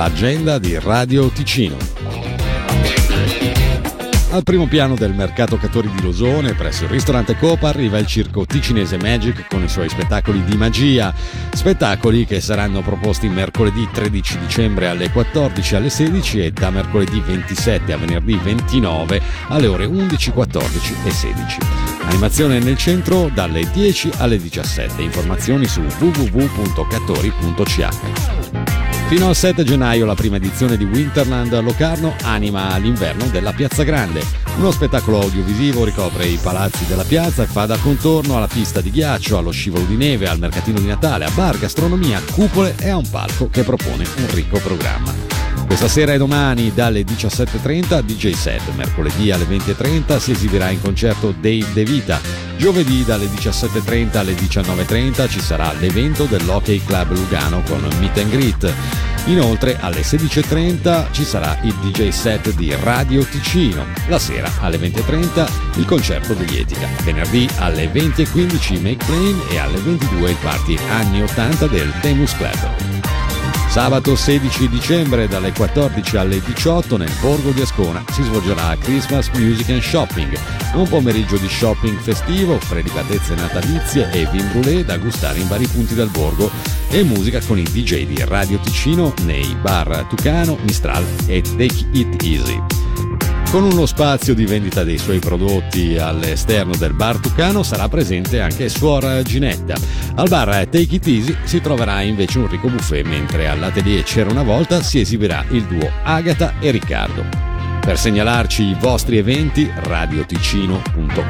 l'agenda di Radio Ticino. Al primo piano del mercato Catori di Losone, presso il ristorante Copa, arriva il circo ticinese Magic con i suoi spettacoli di magia. Spettacoli che saranno proposti mercoledì 13 dicembre alle 14 alle 16 e da mercoledì 27 a venerdì 29 alle ore 11, 14 e 16. Animazione nel centro dalle 10 alle 17. Informazioni su www.catori.ch. Fino al 7 gennaio la prima edizione di Winterland Locarno anima l'inverno della Piazza Grande. Uno spettacolo audiovisivo ricopre i palazzi della piazza e fa da contorno alla pista di ghiaccio, allo scivolo di neve, al mercatino di Natale, a bar, gastronomia, cupole e a un palco che propone un ricco programma. Questa sera e domani dalle 17.30 DJ set, mercoledì alle 20.30 si esibirà in concerto Dave De Vita, giovedì dalle 17.30 alle 19.30 ci sarà l'evento dell'Hockey Club Lugano con Meet and Greet. Inoltre alle 16.30 ci sarà il DJ set di Radio Ticino, la sera alle 20.30 il concerto degli Etica, venerdì alle 20.15 Make Plane e alle 22 il party anni 80 del Demus Club. Sabato 16 dicembre dalle 14 alle 18 nel Borgo di Ascona si svolgerà Christmas Music and Shopping, un pomeriggio di shopping festivo, predicatezze natalizie e vin brûlé da gustare in vari punti del borgo e musica con i DJ di Radio Ticino nei bar Tucano, Mistral e Take It Easy. Con uno spazio di vendita dei suoi prodotti all'esterno del bar Tucano sarà presente anche Suor Ginetta. Al bar Take It Easy si troverà invece un ricco buffet, mentre all'atelier C'era una volta si esibirà il duo Agata e Riccardo. Per segnalarci i vostri eventi radioticino.com